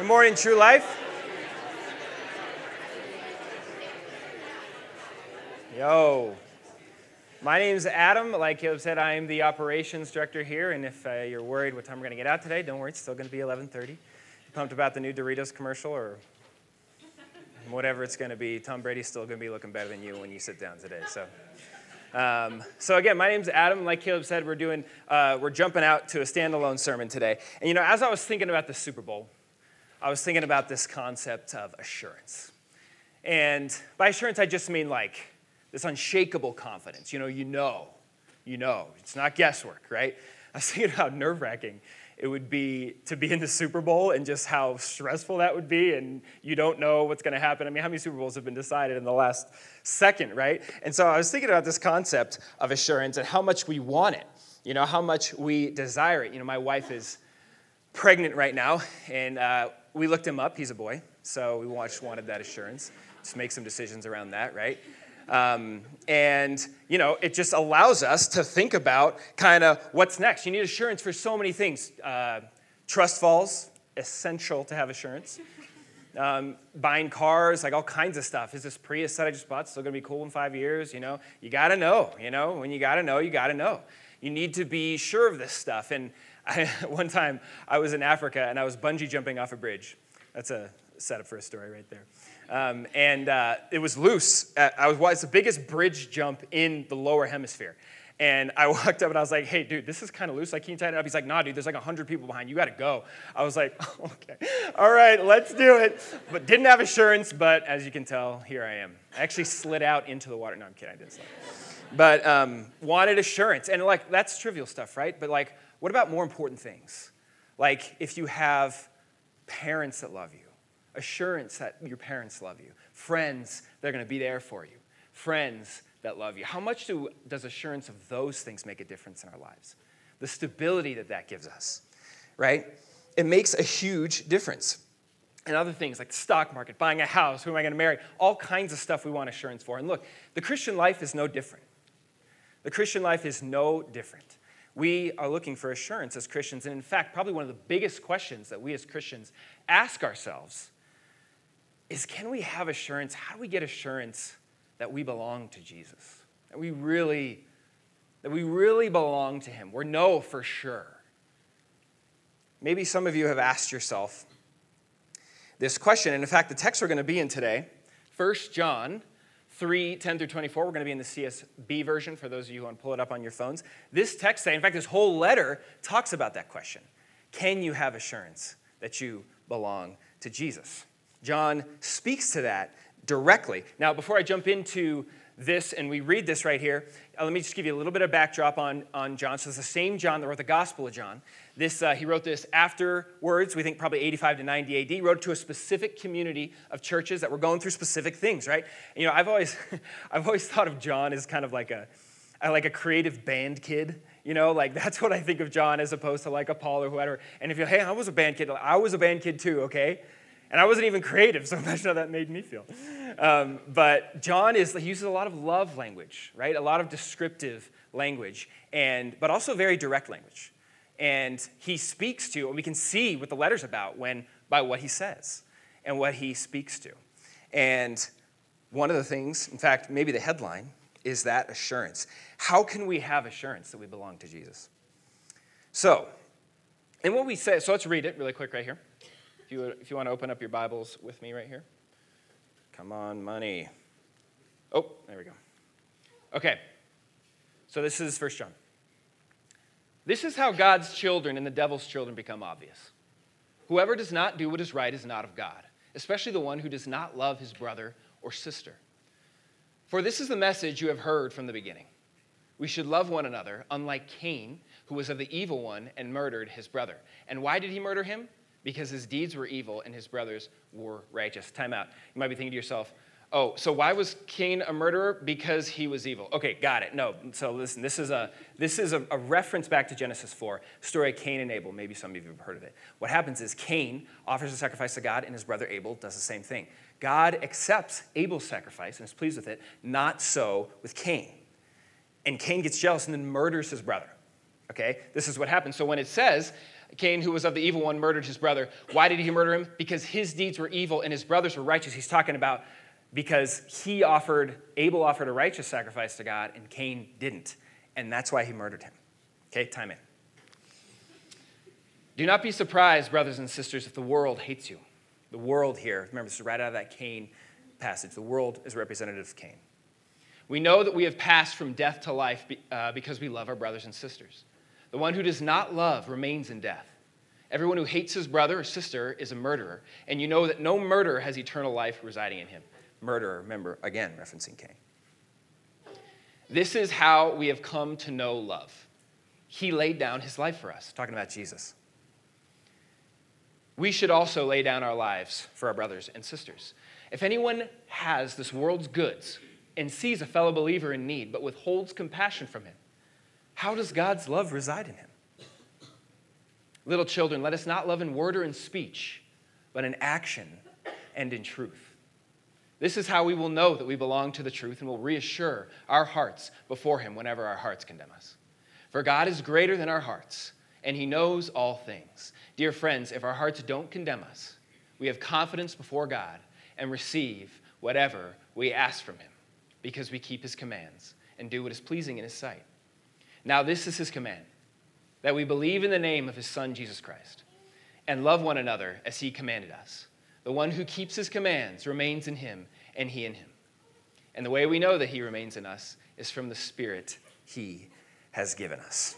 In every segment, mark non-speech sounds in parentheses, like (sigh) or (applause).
Good morning, True Life. Yo. My name is Adam. Like Caleb said, I am the operations director here. And if uh, you're worried what time we're going to get out today, don't worry. It's still going to be 11:30. You pumped about the new Doritos commercial or whatever it's going to be? Tom Brady's still going to be looking better than you when you sit down today. So. Um, so again, my name's Adam. Like Caleb said, we're doing, uh, we're jumping out to a standalone sermon today. And you know, as I was thinking about the Super Bowl, I was thinking about this concept of assurance. And by assurance, I just mean like this unshakable confidence. You know, you know, you know. It's not guesswork, right? I was (laughs) thinking how nerve wracking it would be to be in the Super Bowl and just how stressful that would be, and you don't know what's going to happen. I mean, how many Super Bowls have been decided in the last second, right? And so I was thinking about this concept of assurance and how much we want it, you know, how much we desire it. You know, my wife is pregnant right now, and uh, we looked him up. He's a boy, so we watched, wanted that assurance. Just make some decisions around that, right? Um, and, you know, it just allows us to think about kind of what's next. You need assurance for so many things. Uh, trust falls, essential to have assurance. Um, buying cars, like all kinds of stuff. Is this Prius that I just bought still gonna be cool in five years? You know, you gotta know, you know, when you gotta know, you gotta know. You need to be sure of this stuff. And I, (laughs) one time I was in Africa and I was bungee jumping off a bridge. That's a setup for a story right there. Um, and uh, it was loose. Uh, I was, well, it's the biggest bridge jump in the lower hemisphere. And I (laughs) walked up and I was like, hey, dude, this is kind of loose. Like, can you tighten it up? He's like, nah, dude, there's like 100 people behind. You got to go. I was like, (laughs) okay, all right, let's do it. But didn't have assurance, but as you can tell, here I am. I actually slid out into the water. No, I'm kidding, I didn't slide. But um, wanted assurance. And like, that's trivial stuff, right? But like, what about more important things? Like, if you have parents that love you, assurance that your parents love you, friends that are going to be there for you, friends that love you. How much do, does assurance of those things make a difference in our lives? The stability that that gives us, right? It makes a huge difference. And other things like the stock market, buying a house, who am I going to marry, all kinds of stuff we want assurance for. And look, the Christian life is no different. The Christian life is no different. We are looking for assurance as Christians. And in fact, probably one of the biggest questions that we as Christians ask ourselves is can we have assurance? How do we get assurance that we belong to Jesus? That we really, that we really belong to Him. We know for sure. Maybe some of you have asked yourself this question. And in fact, the text we're going to be in today, 1 John 3 10 through 24. We're going to be in the CSB version for those of you who want to pull it up on your phones. This text, in fact, this whole letter talks about that question Can you have assurance that you belong to Jesus? John speaks to that directly. Now, before I jump into this and we read this right here, uh, let me just give you a little bit of backdrop on, on John. So it's the same John that wrote the Gospel of John. This, uh, he wrote this afterwards, we think probably 85 to 90 AD. Wrote to a specific community of churches that were going through specific things, right? And, you know, I've always, (laughs) I've always thought of John as kind of like a, like a creative band kid. You know, like that's what I think of John as opposed to like a Paul or whoever. And if you're, hey, I was a band kid, I was a band kid too, okay? And I wasn't even creative, so (laughs) imagine how that made me feel. Um, but John is, he uses a lot of love language, right? A lot of descriptive language, and, but also very direct language. And he speaks to, and we can see what the letter's about when, by what he says and what he speaks to. And one of the things, in fact, maybe the headline, is that assurance. How can we have assurance that we belong to Jesus? So, and what we say, so let's read it really quick right here. If you, if you want to open up your Bibles with me right here. Come on, money. Oh, there we go. Okay. So this is First John. This is how God's children and the devil's children become obvious. Whoever does not do what is right is not of God, especially the one who does not love his brother or sister. For this is the message you have heard from the beginning. We should love one another, unlike Cain, who was of the evil one and murdered his brother. And why did he murder him? Because his deeds were evil and his brothers were righteous. Time out. You might be thinking to yourself, oh, so why was Cain a murderer? Because he was evil. Okay, got it. No, so listen, this is a this is a, a, reference back to Genesis 4, story of Cain and Abel. Maybe some of you have heard of it. What happens is Cain offers a sacrifice to God, and his brother Abel does the same thing. God accepts Abel's sacrifice and is pleased with it, not so with Cain. And Cain gets jealous and then murders his brother. Okay, this is what happens. So when it says Cain, who was of the evil one, murdered his brother. Why did he murder him? Because his deeds were evil and his brothers were righteous. He's talking about because he offered, Abel offered a righteous sacrifice to God and Cain didn't. And that's why he murdered him. Okay, time in. Do not be surprised, brothers and sisters, if the world hates you. The world here, remember, this is right out of that Cain passage. The world is representative of Cain. We know that we have passed from death to life uh, because we love our brothers and sisters. The one who does not love remains in death. Everyone who hates his brother or sister is a murderer, and you know that no murderer has eternal life residing in him. Murderer, remember, again, referencing Cain. This is how we have come to know love. He laid down his life for us, talking about Jesus. We should also lay down our lives for our brothers and sisters. If anyone has this world's goods, and sees a fellow believer in need, but withholds compassion from him, how does God's love reside in him? Little children, let us not love in word or in speech, but in action and in truth. This is how we will know that we belong to the truth and will reassure our hearts before Him whenever our hearts condemn us. For God is greater than our hearts, and He knows all things. Dear friends, if our hearts don't condemn us, we have confidence before God and receive whatever we ask from Him because we keep his commands and do what is pleasing in his sight. Now, this is his command that we believe in the name of his Son, Jesus Christ, and love one another as he commanded us. The one who keeps his commands remains in him, and he in him. And the way we know that he remains in us is from the Spirit he has given us.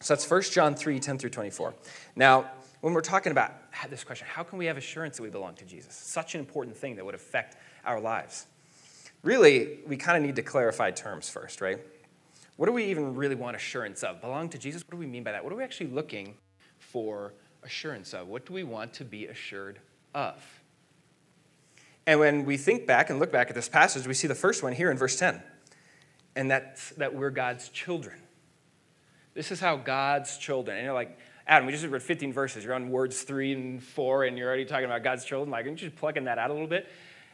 So that's 1 John 3 10 through 24. Now, when we're talking about this question, how can we have assurance that we belong to Jesus? Such an important thing that would affect our lives really, we kind of need to clarify terms first, right? What do we even really want assurance of? Belong to Jesus? What do we mean by that? What are we actually looking for assurance of? What do we want to be assured of? And when we think back and look back at this passage, we see the first one here in verse 10, and that's that we're God's children. This is how God's children, and you're like, Adam, we just read 15 verses. You're on words three and four, and you're already talking about God's children. Like, aren't you just plugging that out a little bit?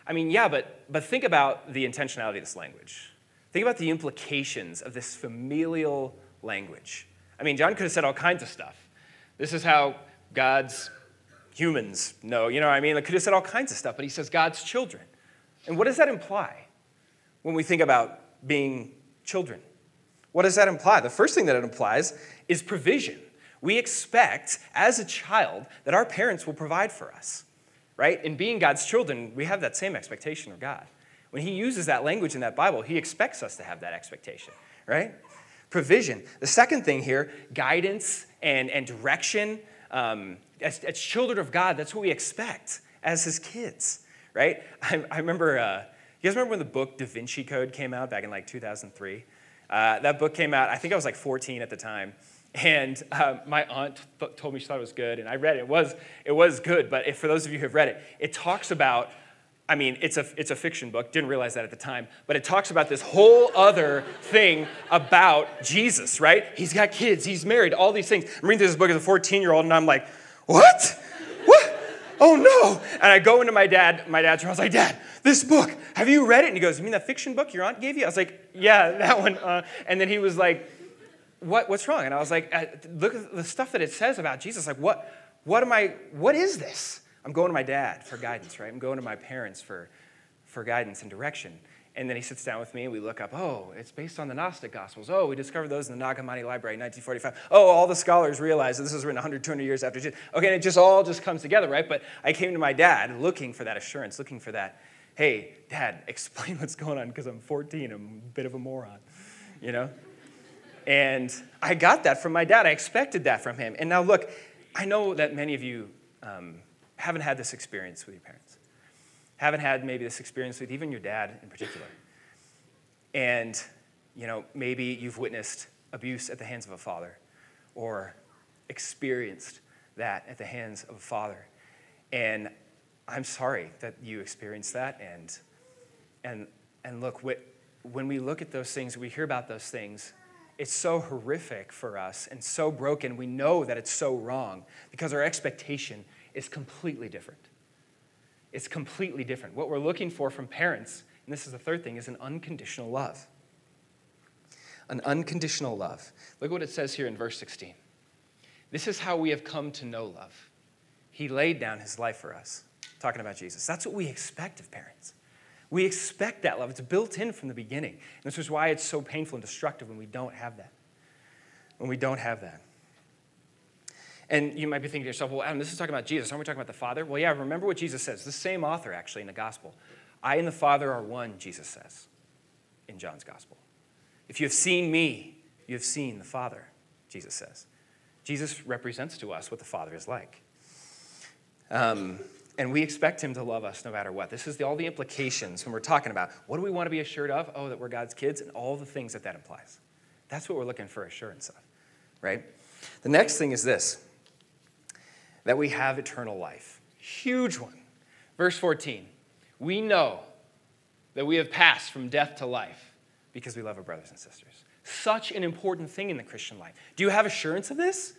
I mean, yeah, but, but think about the intentionality of this language. Think about the implications of this familial language. I mean, John could have said all kinds of stuff. This is how God's humans know, you know what I mean? Like, could have said all kinds of stuff, but he says God's children. And what does that imply when we think about being children? What does that imply? The first thing that it implies is provision. We expect, as a child, that our parents will provide for us right? In being God's children, we have that same expectation of God. When He uses that language in that Bible, He expects us to have that expectation, right? Provision. The second thing here, guidance and, and direction. Um, as, as, children of God, that's what we expect as His kids, right? I, I remember, uh, you guys remember when the book Da Vinci Code came out back in like 2003? Uh, that book came out, I think I was like 14 at the time. And uh, my aunt th- told me she thought it was good, and I read it. It was, it was good, but if, for those of you who have read it, it talks about I mean, it's a, it's a fiction book, didn't realize that at the time, but it talks about this whole other thing about Jesus, right? He's got kids, he's married, all these things. I'm reading through this book as a 14 year old, and I'm like, what? What? Oh no. And I go into my dad, my dad's room, I was like, Dad, this book, have you read it? And he goes, You mean that fiction book your aunt gave you? I was like, Yeah, that one. Uh, and then he was like, what, what's wrong? And I was like, uh, look at the stuff that it says about Jesus. Like, what, what am I, what is this? I'm going to my dad for guidance, right? I'm going to my parents for, for guidance and direction. And then he sits down with me and we look up, oh, it's based on the Gnostic Gospels. Oh, we discovered those in the Nag Hammadi Library in 1945. Oh, all the scholars realize that this was written 100, 200 years after Jesus. Okay, and it just all just comes together, right? But I came to my dad looking for that assurance, looking for that, hey, dad, (laughs) explain what's going on because I'm 14, I'm a bit of a moron, you know? And I got that from my dad. I expected that from him. And now, look, I know that many of you um, haven't had this experience with your parents, haven't had maybe this experience with even your dad in particular. And, you know, maybe you've witnessed abuse at the hands of a father or experienced that at the hands of a father. And I'm sorry that you experienced that. And, and, and look, when we look at those things, we hear about those things, it's so horrific for us and so broken. We know that it's so wrong because our expectation is completely different. It's completely different. What we're looking for from parents, and this is the third thing, is an unconditional love. An unconditional love. Look what it says here in verse 16. This is how we have come to know love. He laid down his life for us. Talking about Jesus. That's what we expect of parents. We expect that love. It's built in from the beginning. And this is why it's so painful and destructive when we don't have that. When we don't have that. And you might be thinking to yourself, well, Adam, this is talking about Jesus. Aren't we talking about the Father? Well, yeah, remember what Jesus says. The same author, actually, in the Gospel. I and the Father are one, Jesus says in John's Gospel. If you have seen me, you have seen the Father, Jesus says. Jesus represents to us what the Father is like. Um, and we expect him to love us no matter what. This is the, all the implications when we're talking about what do we want to be assured of? Oh, that we're God's kids and all the things that that implies. That's what we're looking for assurance of, right? The next thing is this that we have eternal life. Huge one. Verse 14 We know that we have passed from death to life because we love our brothers and sisters. Such an important thing in the Christian life. Do you have assurance of this?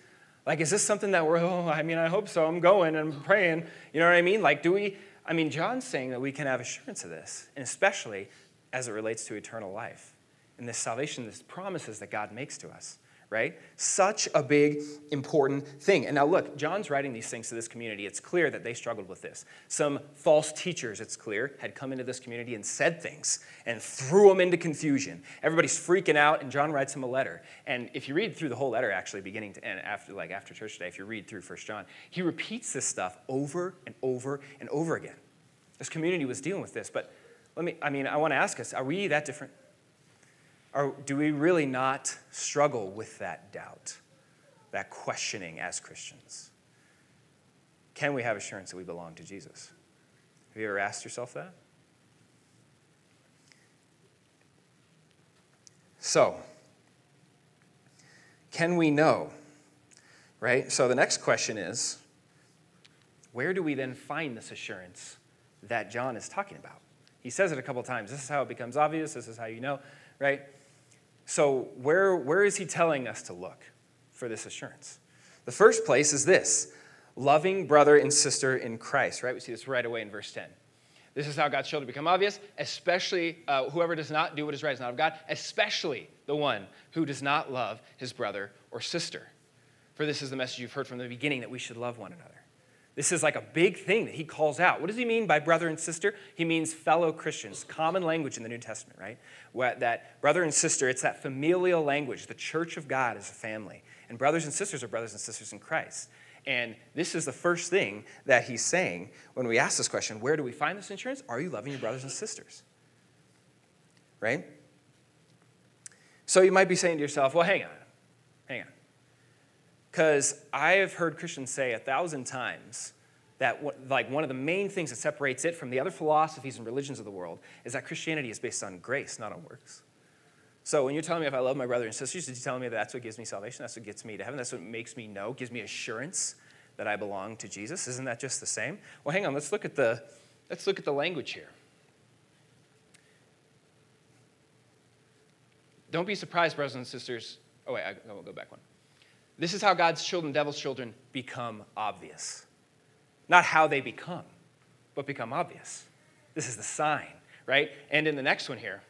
Like, is this something that we're, oh, I mean, I hope so. I'm going and I'm praying. You know what I mean? Like, do we, I mean, John's saying that we can have assurance of this, and especially as it relates to eternal life and this salvation, this promises that God makes to us right? Such a big, important thing. And now look, John's writing these things to this community. It's clear that they struggled with this. Some false teachers, it's clear, had come into this community and said things and threw them into confusion. Everybody's freaking out, and John writes him a letter. And if you read through the whole letter, actually, beginning to end, after, like after church today, if you read through First John, he repeats this stuff over and over and over again. This community was dealing with this, but let me, I mean, I want to ask us, are we that different? Or do we really not struggle with that doubt, that questioning as Christians? Can we have assurance that we belong to Jesus? Have you ever asked yourself that? So, can we know? Right? So the next question is where do we then find this assurance that John is talking about? He says it a couple times. This is how it becomes obvious. This is how you know, right? So, where, where is he telling us to look for this assurance? The first place is this loving brother and sister in Christ, right? We see this right away in verse 10. This is how God's children become obvious, especially uh, whoever does not do what is right is not of God, especially the one who does not love his brother or sister. For this is the message you've heard from the beginning that we should love one another. This is like a big thing that he calls out. What does he mean by brother and sister? He means fellow Christians, common language in the New Testament, right? That brother and sister, it's that familial language. The church of God is a family. And brothers and sisters are brothers and sisters in Christ. And this is the first thing that he's saying when we ask this question where do we find this insurance? Are you loving your brothers and sisters? Right? So you might be saying to yourself, well, hang on, hang on. Because I have heard Christians say a thousand times that like one of the main things that separates it from the other philosophies and religions of the world is that Christianity is based on grace, not on works. So when you're telling me if I love my brother and sisters, did you tell me that that's what gives me salvation? That's what gets me to heaven. That's what makes me know, gives me assurance that I belong to Jesus. Isn't that just the same? Well, hang on. Let's look at the let's look at the language here. Don't be surprised, brothers and sisters. Oh wait, I, I will go back one. This is how God's children, devil's children, become obvious. Not how they become, but become obvious. This is the sign, right? And in the next one here,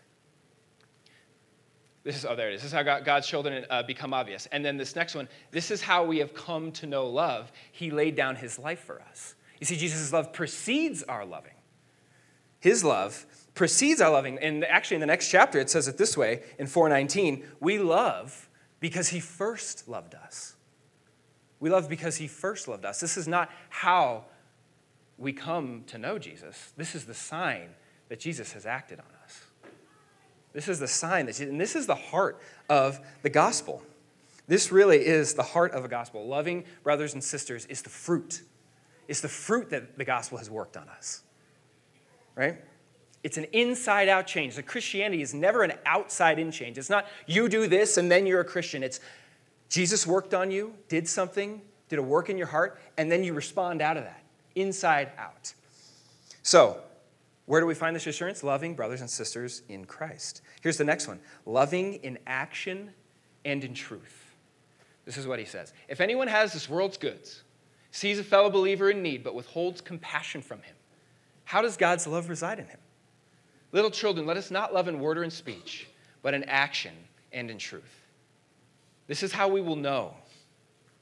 this is, oh, there it is. This is how God's children uh, become obvious. And then this next one, this is how we have come to know love. He laid down his life for us. You see, Jesus' love precedes our loving. His love precedes our loving. And actually, in the next chapter, it says it this way in 419 we love because he first loved us. We love because he first loved us. This is not how we come to know Jesus. This is the sign that Jesus has acted on us. This is the sign that, and this is the heart of the gospel. This really is the heart of a gospel. Loving brothers and sisters is the fruit. It's the fruit that the gospel has worked on us. Right? It's an inside out change. The Christianity is never an outside in change. It's not you do this and then you're a Christian. It's Jesus worked on you, did something, did a work in your heart, and then you respond out of that, inside out. So, where do we find this assurance? Loving brothers and sisters in Christ. Here's the next one loving in action and in truth. This is what he says If anyone has this world's goods, sees a fellow believer in need, but withholds compassion from him, how does God's love reside in him? Little children, let us not love in word or in speech, but in action and in truth. This is how we will know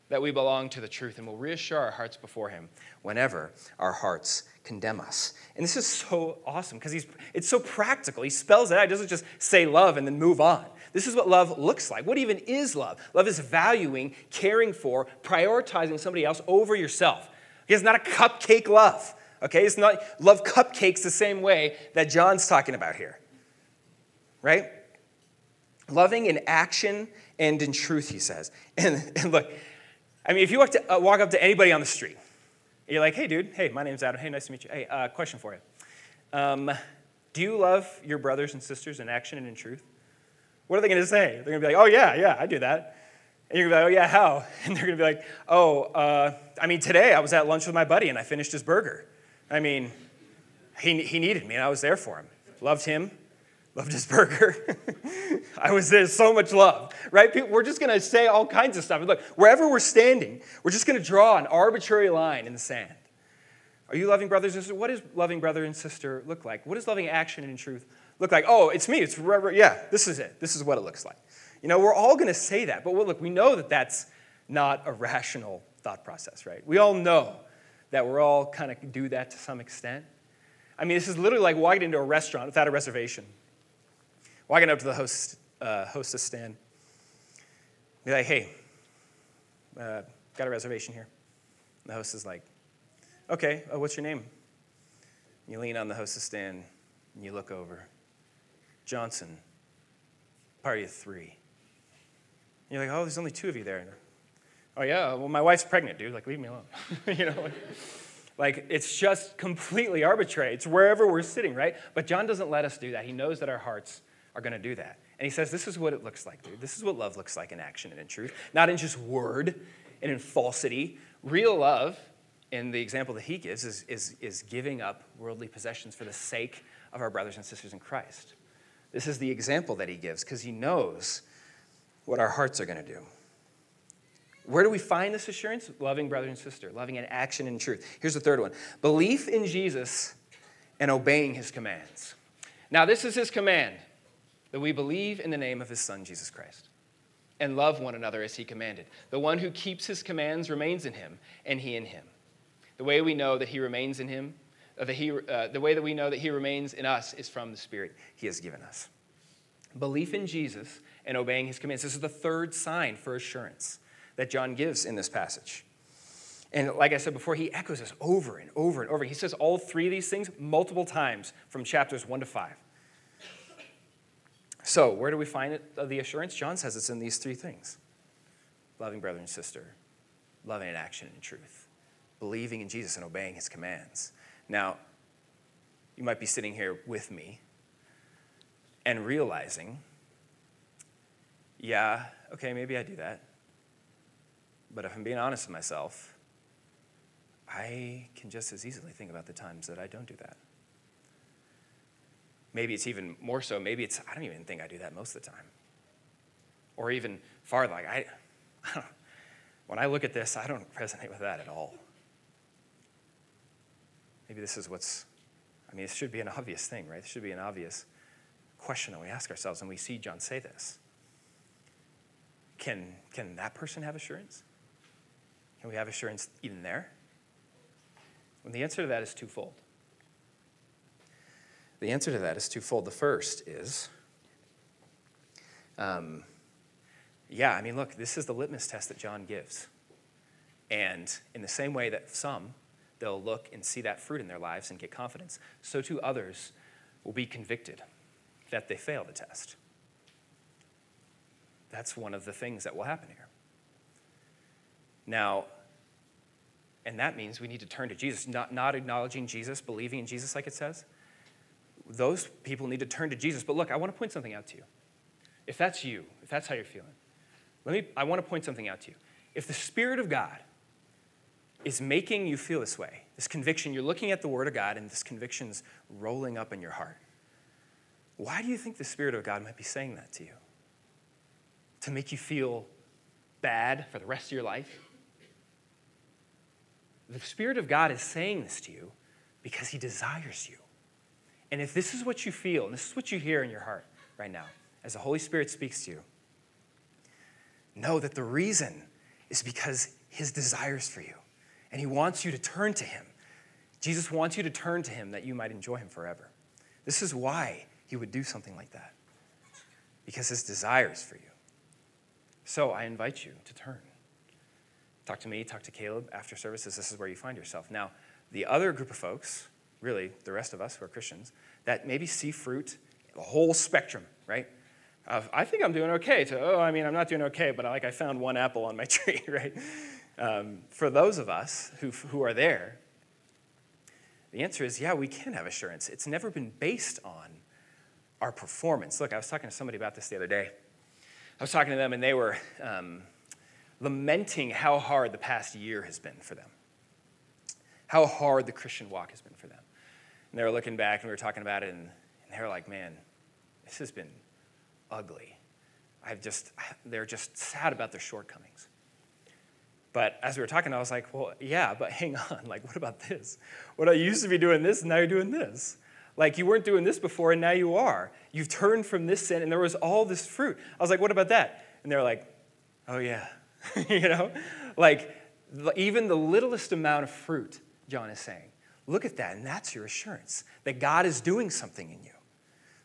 that we belong to the truth and will reassure our hearts before Him whenever our hearts condemn us. And this is so awesome because it's so practical. He spells it out. He doesn't just say love and then move on. This is what love looks like. What even is love? Love is valuing, caring for, prioritizing somebody else over yourself. It's not a cupcake love. Okay? It's not love cupcakes the same way that John's talking about here. Right? Loving in action and in truth, he says. (laughs) And, and look, I mean, if you walk, to, uh, walk up to anybody on the street, you're like, hey, dude, hey, my name's Adam. Hey, nice to meet you. Hey, uh, question for you. Um, do you love your brothers and sisters in action and in truth? What are they going to say? They're going to be like, oh, yeah, yeah, I do that. And you're going to be like, oh, yeah, how? (laughs) And they're going to be like, oh, uh, I mean, today I was at lunch with my buddy and I finished his burger. I mean, he, he needed me and I was there for him. Loved him, loved his (laughs) burger. I was there, so much love, right? People, we're just going to say all kinds of stuff. look, wherever we're standing, we're just going to draw an arbitrary line in the sand. Are you loving brothers and sisters? What does loving brother and sister look like? What does loving action and truth look like? Oh, it's me. It's forever. yeah. This is it. This is what it looks like. You know, we're all going to say that, but look, we know that that's not a rational thought process, right? We all know that we're all kind of do that to some extent. I mean, this is literally like walking into a restaurant without a reservation. Walking up to the host, uh, hostess stand, be like, hey, uh, got a reservation here. And the host is like, okay, uh, what's your name? You lean on the hostess stand and you look over. Johnson, party of three. And you're like, oh, there's only two of you there. Oh, yeah, well, my wife's pregnant, dude. Like, leave me alone. (laughs) you know? Like, like, it's just completely arbitrary. It's wherever we're sitting, right? But John doesn't let us do that. He knows that our hearts are going to do that. And he says, This is what it looks like, dude. This is what love looks like in action and in truth, not in just word and in falsity. Real love, in the example that he gives, is, is, is giving up worldly possessions for the sake of our brothers and sisters in Christ. This is the example that he gives because he knows what our hearts are going to do. Where do we find this assurance? Loving brother and sister, loving in action and truth. Here's the third one belief in Jesus and obeying his commands. Now, this is his command that we believe in the name of his Son, Jesus Christ, and love one another as he commanded. The one who keeps his commands remains in him, and he in him. The way we know that he remains in him, uh, that he, uh, the way that we know that he remains in us is from the Spirit he has given us. Belief in Jesus and obeying his commands. This is the third sign for assurance that John gives in this passage. And like I said before, he echoes this over and over and over. He says all three of these things multiple times from chapters 1 to 5. So, where do we find it, uh, the assurance? John says it's in these three things loving brother and sister, loving in action and truth, believing in Jesus and obeying his commands. Now, you might be sitting here with me and realizing, yeah, okay, maybe I do that. But if I'm being honest with myself, I can just as easily think about the times that I don't do that. Maybe it's even more so. Maybe it's, I don't even think I do that most of the time. Or even farther, like, I, (laughs) when I look at this, I don't resonate with that at all. Maybe this is what's, I mean, this should be an obvious thing, right? This should be an obvious question that we ask ourselves, and we see John say this. Can, can that person have assurance? Can we have assurance even there? And the answer to that is twofold. The answer to that is twofold. The first is, um, yeah, I mean, look, this is the litmus test that John gives. And in the same way that some, they'll look and see that fruit in their lives and get confidence, so too others will be convicted that they fail the test. That's one of the things that will happen here. Now, and that means we need to turn to Jesus, not, not acknowledging Jesus, believing in Jesus, like it says those people need to turn to Jesus. But look, I want to point something out to you. If that's you, if that's how you're feeling, let me, I want to point something out to you. If the Spirit of God is making you feel this way, this conviction, you're looking at the Word of God and this conviction's rolling up in your heart, why do you think the Spirit of God might be saying that to you? To make you feel bad for the rest of your life? The Spirit of God is saying this to you because He desires you. And if this is what you feel, and this is what you hear in your heart right now, as the Holy Spirit speaks to you, know that the reason is because his desires for you. And he wants you to turn to him. Jesus wants you to turn to him that you might enjoy him forever. This is why he would do something like that, because his desires for you. So I invite you to turn. Talk to me, talk to Caleb after services. This is where you find yourself. Now, the other group of folks, really the rest of us who are Christians, that maybe see fruit, the whole spectrum, right? I think I'm doing okay. To, oh, I mean, I'm not doing okay, but I, like I found one apple on my (laughs) tree, right? Um, for those of us who, who are there, the answer is yeah, we can have assurance. It's never been based on our performance. Look, I was talking to somebody about this the other day. I was talking to them, and they were um, lamenting how hard the past year has been for them, how hard the Christian walk has been for them. And they were looking back, and we were talking about it, and, and they were like, man, this has been ugly. I've just, they're just sad about their shortcomings. But as we were talking, I was like, well, yeah, but hang on. Like, what about this? What I used to be doing this, and now you're doing this. Like, you weren't doing this before, and now you are. You've turned from this sin, and there was all this fruit. I was like, what about that? And they're like, oh, yeah. (laughs) you know? Like, even the littlest amount of fruit, John is saying. Look at that, and that's your assurance that God is doing something in you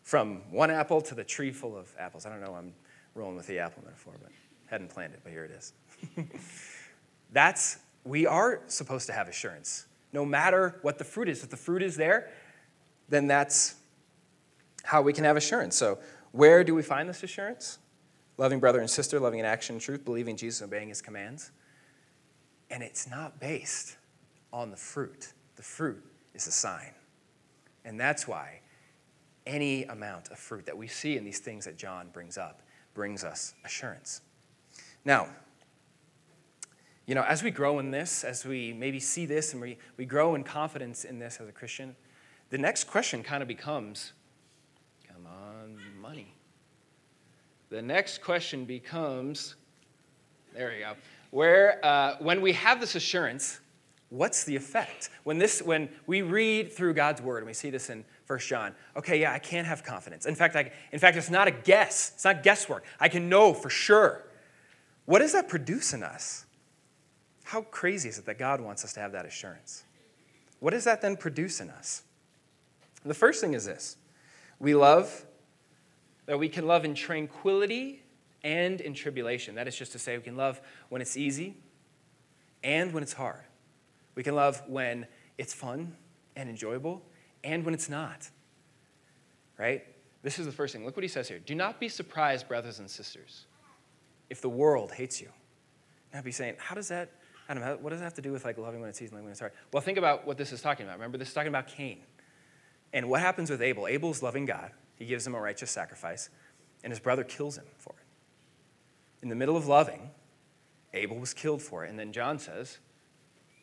from one apple to the tree full of apples. I don't know, I'm rolling with the apple metaphor, but hadn't planned it, but here it is. (laughs) That's, we are supposed to have assurance. No matter what the fruit is, if the fruit is there, then that's how we can have assurance. So, where do we find this assurance? Loving brother and sister, loving in action and truth, believing Jesus, obeying his commands. And it's not based on the fruit. The fruit is a sign. And that's why any amount of fruit that we see in these things that John brings up brings us assurance. Now, you know, as we grow in this, as we maybe see this and we, we grow in confidence in this as a Christian, the next question kind of becomes come on, money. The next question becomes there we go. Where, uh, when we have this assurance, what's the effect? When, this, when we read through God's word, and we see this in 1 John, okay, yeah, I can have confidence. In fact, I, in fact, it's not a guess, it's not guesswork. I can know for sure. What does that produce in us? How crazy is it that God wants us to have that assurance? What does that then produce in us? The first thing is this we love, that we can love in tranquility and in tribulation. That is just to say, we can love when it's easy and when it's hard. We can love when it's fun and enjoyable and when it's not. Right? This is the first thing. Look what he says here. Do not be surprised, brothers and sisters, if the world hates you. I'd be saying, how does that, Adam, what does that have to do with like loving when it's easy and loving when it's hard? Well, think about what this is talking about. Remember, this is talking about Cain. And what happens with Abel? Abel's loving God. He gives him a righteous sacrifice, and his brother kills him for it. In the middle of loving, Abel was killed for it. And then John says,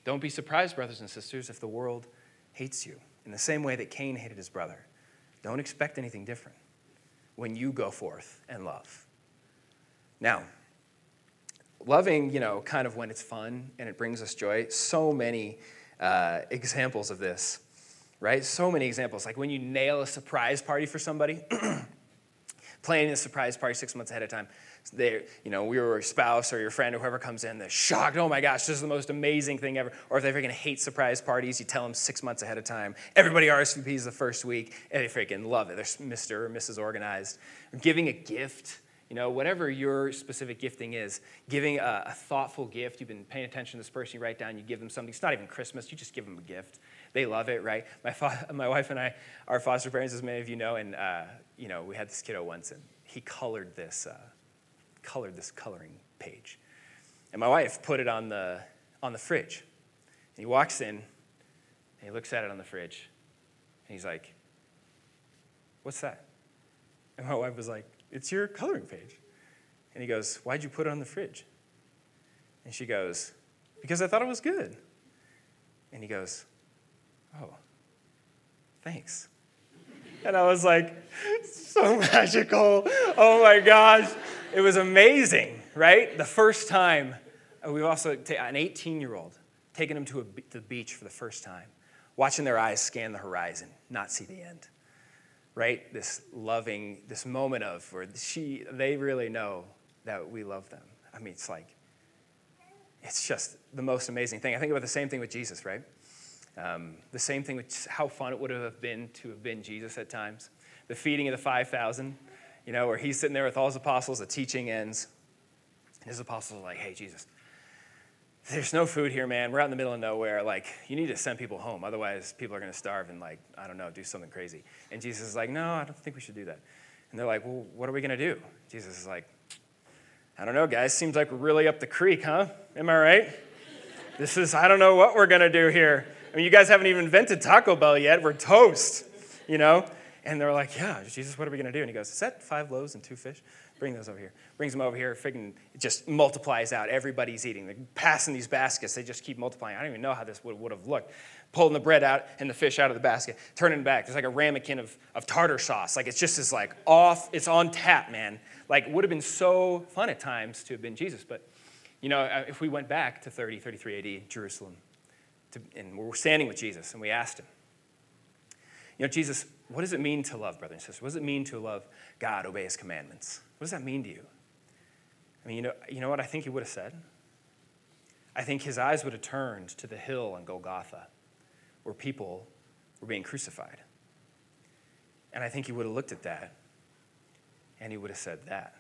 Don't be surprised, brothers and sisters, if the world hates you in the same way that Cain hated his brother. Don't expect anything different when you go forth and love. Now, loving, you know, kind of when it's fun and it brings us joy, so many uh, examples of this, right? So many examples. Like when you nail a surprise party for somebody, (clears throat) planning a surprise party six months ahead of time they, you know, your spouse or your friend or whoever comes in, they're shocked. Oh my gosh, this is the most amazing thing ever. Or if they're freaking hate surprise parties, you tell them six months ahead of time. Everybody RSVPs the first week, and they freaking love it. They're Mr. or Mrs. Organized. Giving a gift, you know, whatever your specific gifting is, giving a, a thoughtful gift. You've been paying attention to this person, you write down, you give them something. It's not even Christmas, you just give them a gift. They love it, right? My, fa- (laughs) my wife and I are foster parents, as many of you know, and, uh, you know, we had this kiddo once, and he colored this. Uh, colored this coloring page. And my wife put it on the, on the fridge. And he walks in and he looks at it on the fridge and he's like, What's that? And my wife was like, It's your coloring page. And he goes, Why'd you put it on the fridge? And she goes, Because I thought it was good. And he goes, Oh, thanks. And I was like, So (laughs) magical. Oh my gosh. It was amazing, right? The first time. We've also, an 18 year old, taking them to, a, to the beach for the first time, watching their eyes scan the horizon, not see the end, right? This loving, this moment of where she, they really know that we love them. I mean, it's like, it's just the most amazing thing. I think about the same thing with Jesus, right? Um, the same thing with how fun it would have been to have been Jesus at times. The feeding of the 5,000, you know, where he's sitting there with all his apostles, the teaching ends. And his apostles are like, hey, Jesus, there's no food here, man. We're out in the middle of nowhere. Like, you need to send people home. Otherwise, people are going to starve and, like, I don't know, do something crazy. And Jesus is like, no, I don't think we should do that. And they're like, well, what are we going to do? Jesus is like, I don't know, guys. Seems like we're really up the creek, huh? Am I right? This is, I don't know what we're going to do here. I mean, you guys haven't even invented Taco Bell yet. We're toast, you know? And they're like, yeah, Jesus, what are we going to do? And he goes, set five loaves and two fish? Bring those over here. Brings them over here. Friggin' just multiplies out. Everybody's eating. They're passing these baskets. They just keep multiplying. I don't even know how this would, would have looked. Pulling the bread out and the fish out of the basket, turning back. There's like a ramekin of, of tartar sauce. Like it's just as like off, it's on tap, man. Like would have been so fun at times to have been Jesus. But, you know, uh, if we went back to 30, 33 AD, Jerusalem, to, and we're standing with Jesus and we asked him, you know, Jesus, what does it mean to love, brothers and sisters? What does it mean to love God, obey his commandments? What does that mean to you? I mean, you know, you know what I think he would have said? I think his eyes would have turned to the hill on Golgotha where people were being crucified. And I think he would have looked at that and he would have said, That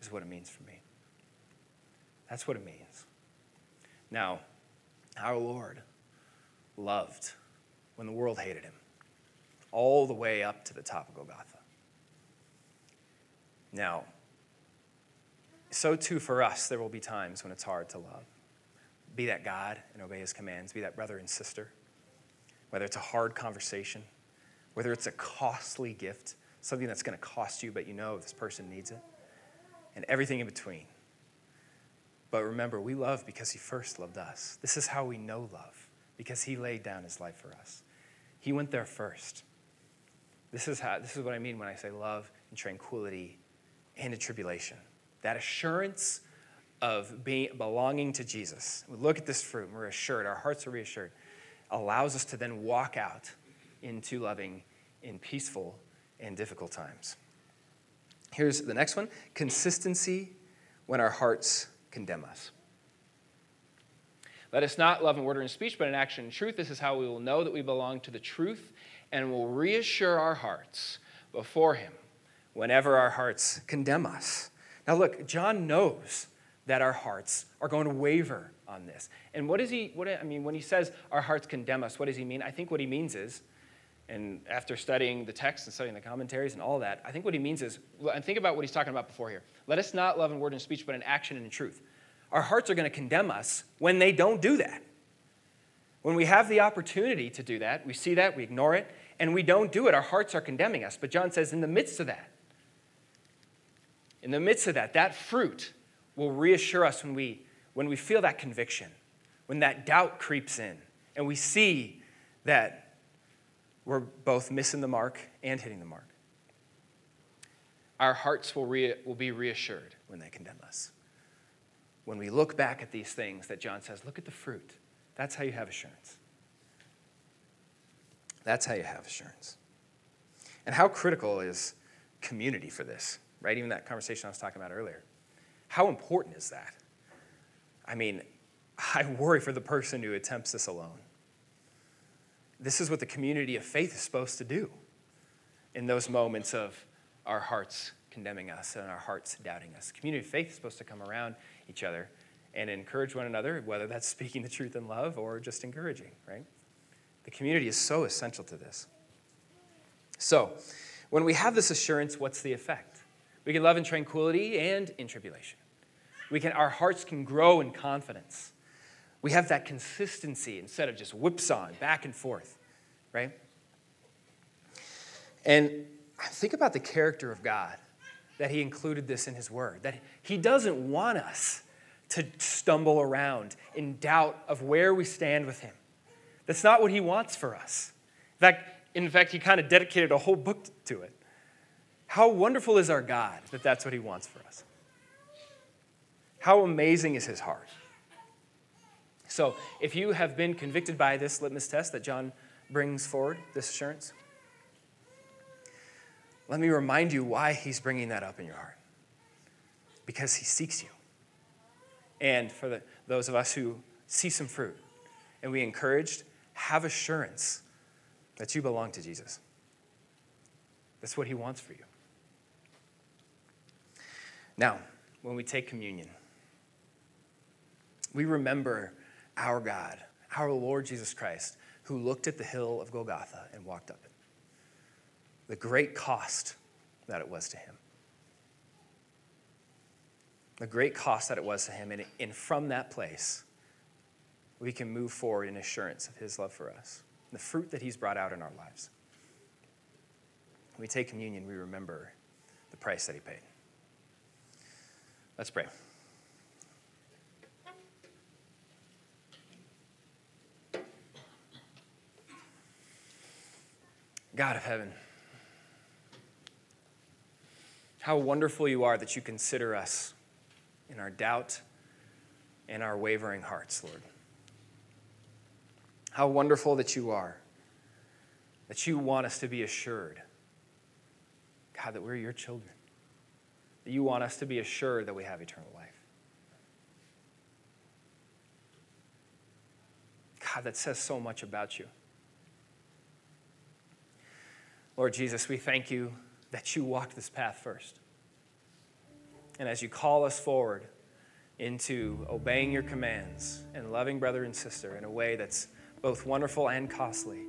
is what it means for me. That's what it means. Now, our Lord loved when the world hated him all the way up to the top of Golgotha. Now, so too for us, there will be times when it's hard to love. Be that God and obey his commands, be that brother and sister, whether it's a hard conversation, whether it's a costly gift, something that's going to cost you, but you know this person needs it, and everything in between. But remember, we love because he first loved us. This is how we know love, because he laid down his life for us. He went there first. This is, how, this is what I mean when I say love and tranquility and in tribulation. That assurance of being, belonging to Jesus. We look at this fruit and we're assured, our hearts are reassured, allows us to then walk out into loving in peaceful and difficult times. Here's the next one consistency when our hearts condemn us. Let us not love in word or in speech, but in action and truth. This is how we will know that we belong to the truth and will reassure our hearts before Him whenever our hearts condemn us. Now, look, John knows that our hearts are going to waver on this. And what is he, what, I mean, when he says our hearts condemn us, what does he mean? I think what he means is, and after studying the text and studying the commentaries and all that, I think what he means is, and think about what he's talking about before here. Let us not love in word and speech, but in action and in truth. Our hearts are going to condemn us when they don't do that. When we have the opportunity to do that, we see that, we ignore it, and we don't do it. Our hearts are condemning us. But John says, in the midst of that, in the midst of that, that fruit will reassure us when we, when we feel that conviction, when that doubt creeps in, and we see that we're both missing the mark and hitting the mark. Our hearts will, re, will be reassured when they condemn us. When we look back at these things that John says, look at the fruit. That's how you have assurance. That's how you have assurance. And how critical is community for this, right? Even that conversation I was talking about earlier. How important is that? I mean, (laughs) I worry for the person who attempts this alone. This is what the community of faith is supposed to do in those moments of our hearts condemning us and our hearts doubting us. Community of faith is supposed to come around each other and encourage one another, whether that's (laughs) speaking the truth in love or just encouraging, right? The community is so essential to this. So, when we have this assurance, what's the effect? We can love in tranquility and in tribulation. We can, our hearts can grow in confidence. We have that consistency instead of just whipsaw back and forth, right? And think about the character of God that He included this in His Word, that He doesn't want us to stumble around in doubt of where we stand with Him. That's not what He wants for us. In fact, in fact, He kind of dedicated a whole book to it. How wonderful is our God that that's what He wants for us? How amazing is His heart? So, if you have been convicted by this litmus test that John brings forward, this assurance, let me remind you why he's bringing that up in your heart. Because he seeks you. And for the, those of us who see some fruit and we encouraged, have assurance that you belong to Jesus. That's what he wants for you. Now, when we take communion, we remember our God, our Lord Jesus Christ, who looked at the hill of Golgotha and walked up it. The great cost that it was to him. The great cost that it was to him. And, and from that place, we can move forward in assurance of his love for us, the fruit that he's brought out in our lives. When we take communion, we remember the price that he paid. Let's pray. God of heaven, how wonderful you are that you consider us in our doubt and our wavering hearts, Lord. How wonderful that you are, that you want us to be assured, God, that we're your children, that you want us to be assured that we have eternal life. God, that says so much about you. Lord Jesus, we thank you that you walked this path first. And as you call us forward into obeying your commands and loving brother and sister in a way that's both wonderful and costly,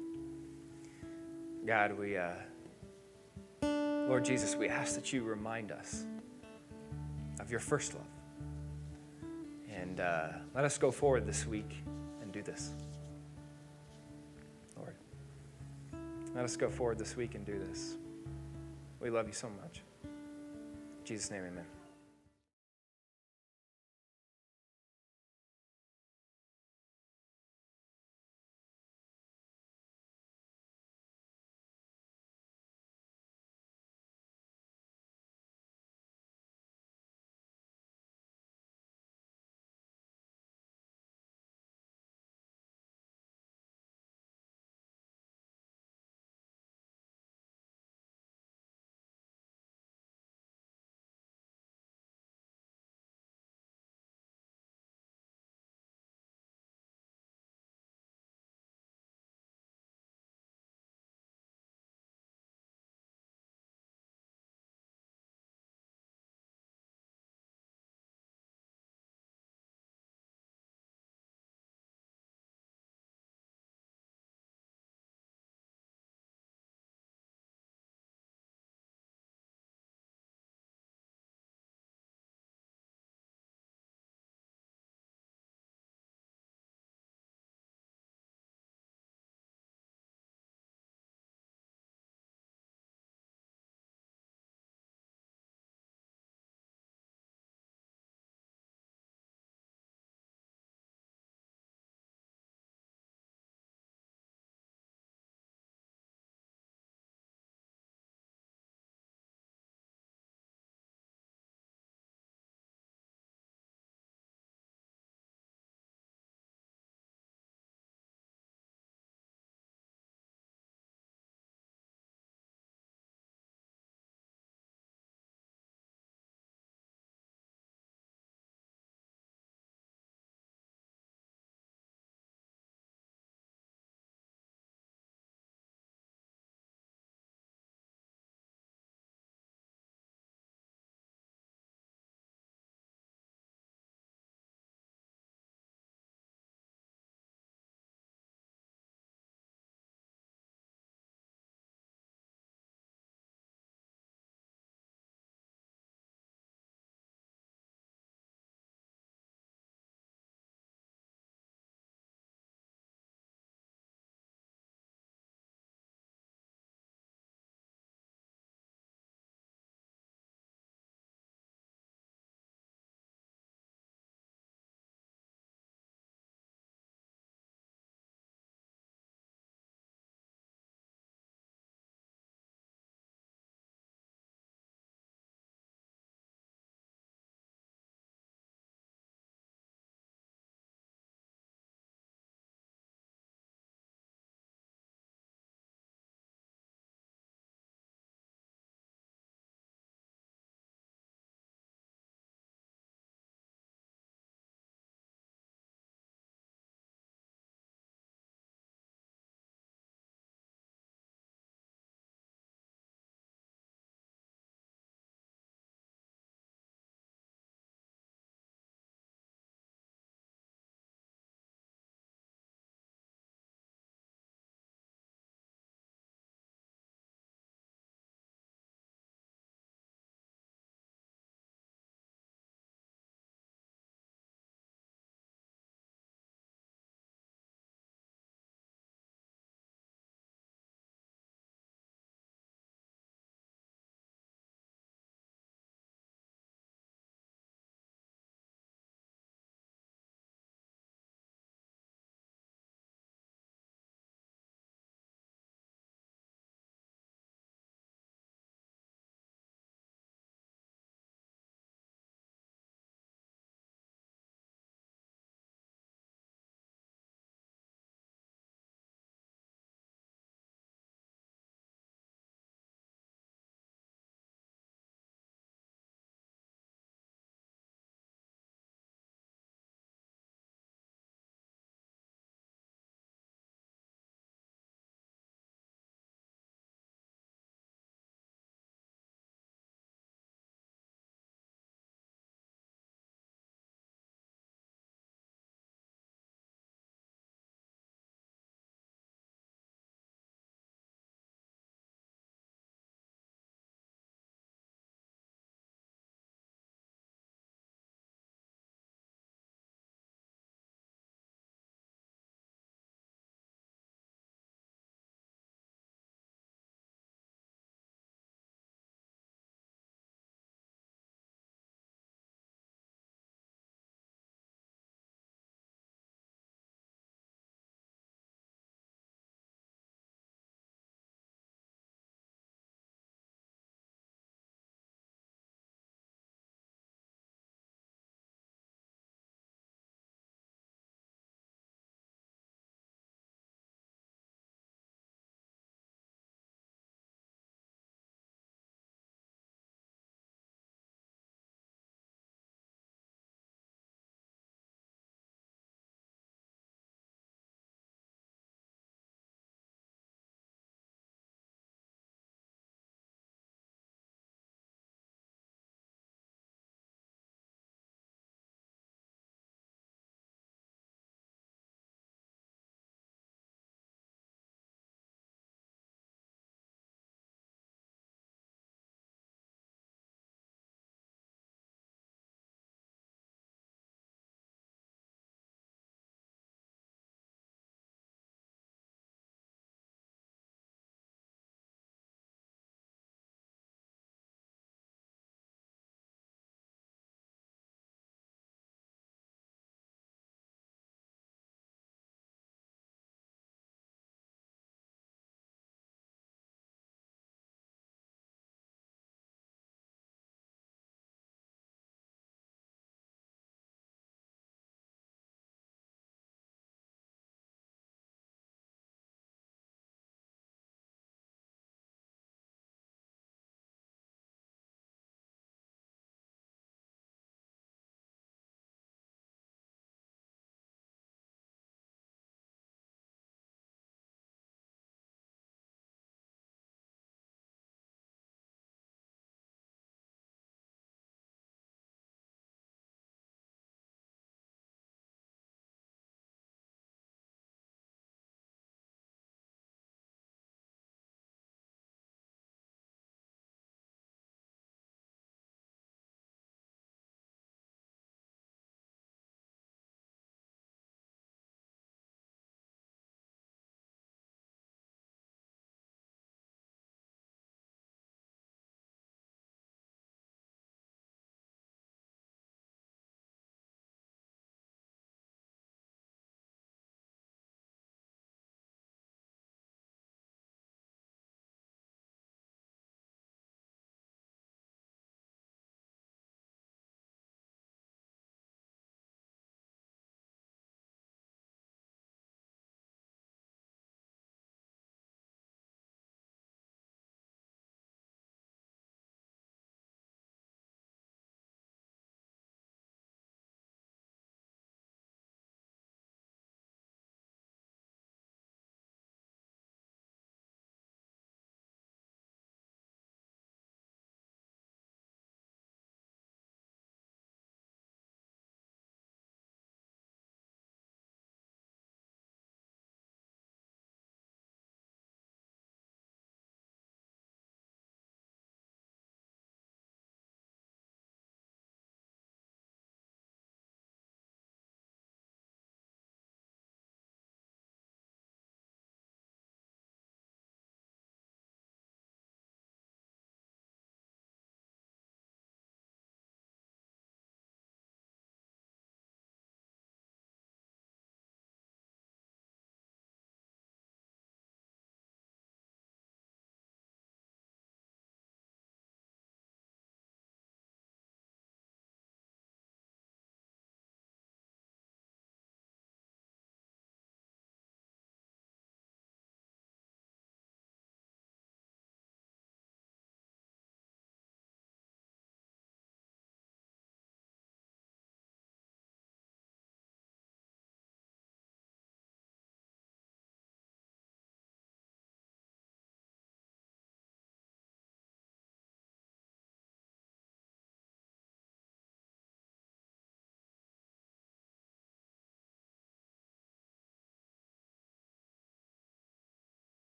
God, we, uh, Lord Jesus, we ask that you remind us of your first love. And uh, let us go forward this week and do this. Let us go forward this week and do this. We love you so much. In Jesus' name, amen.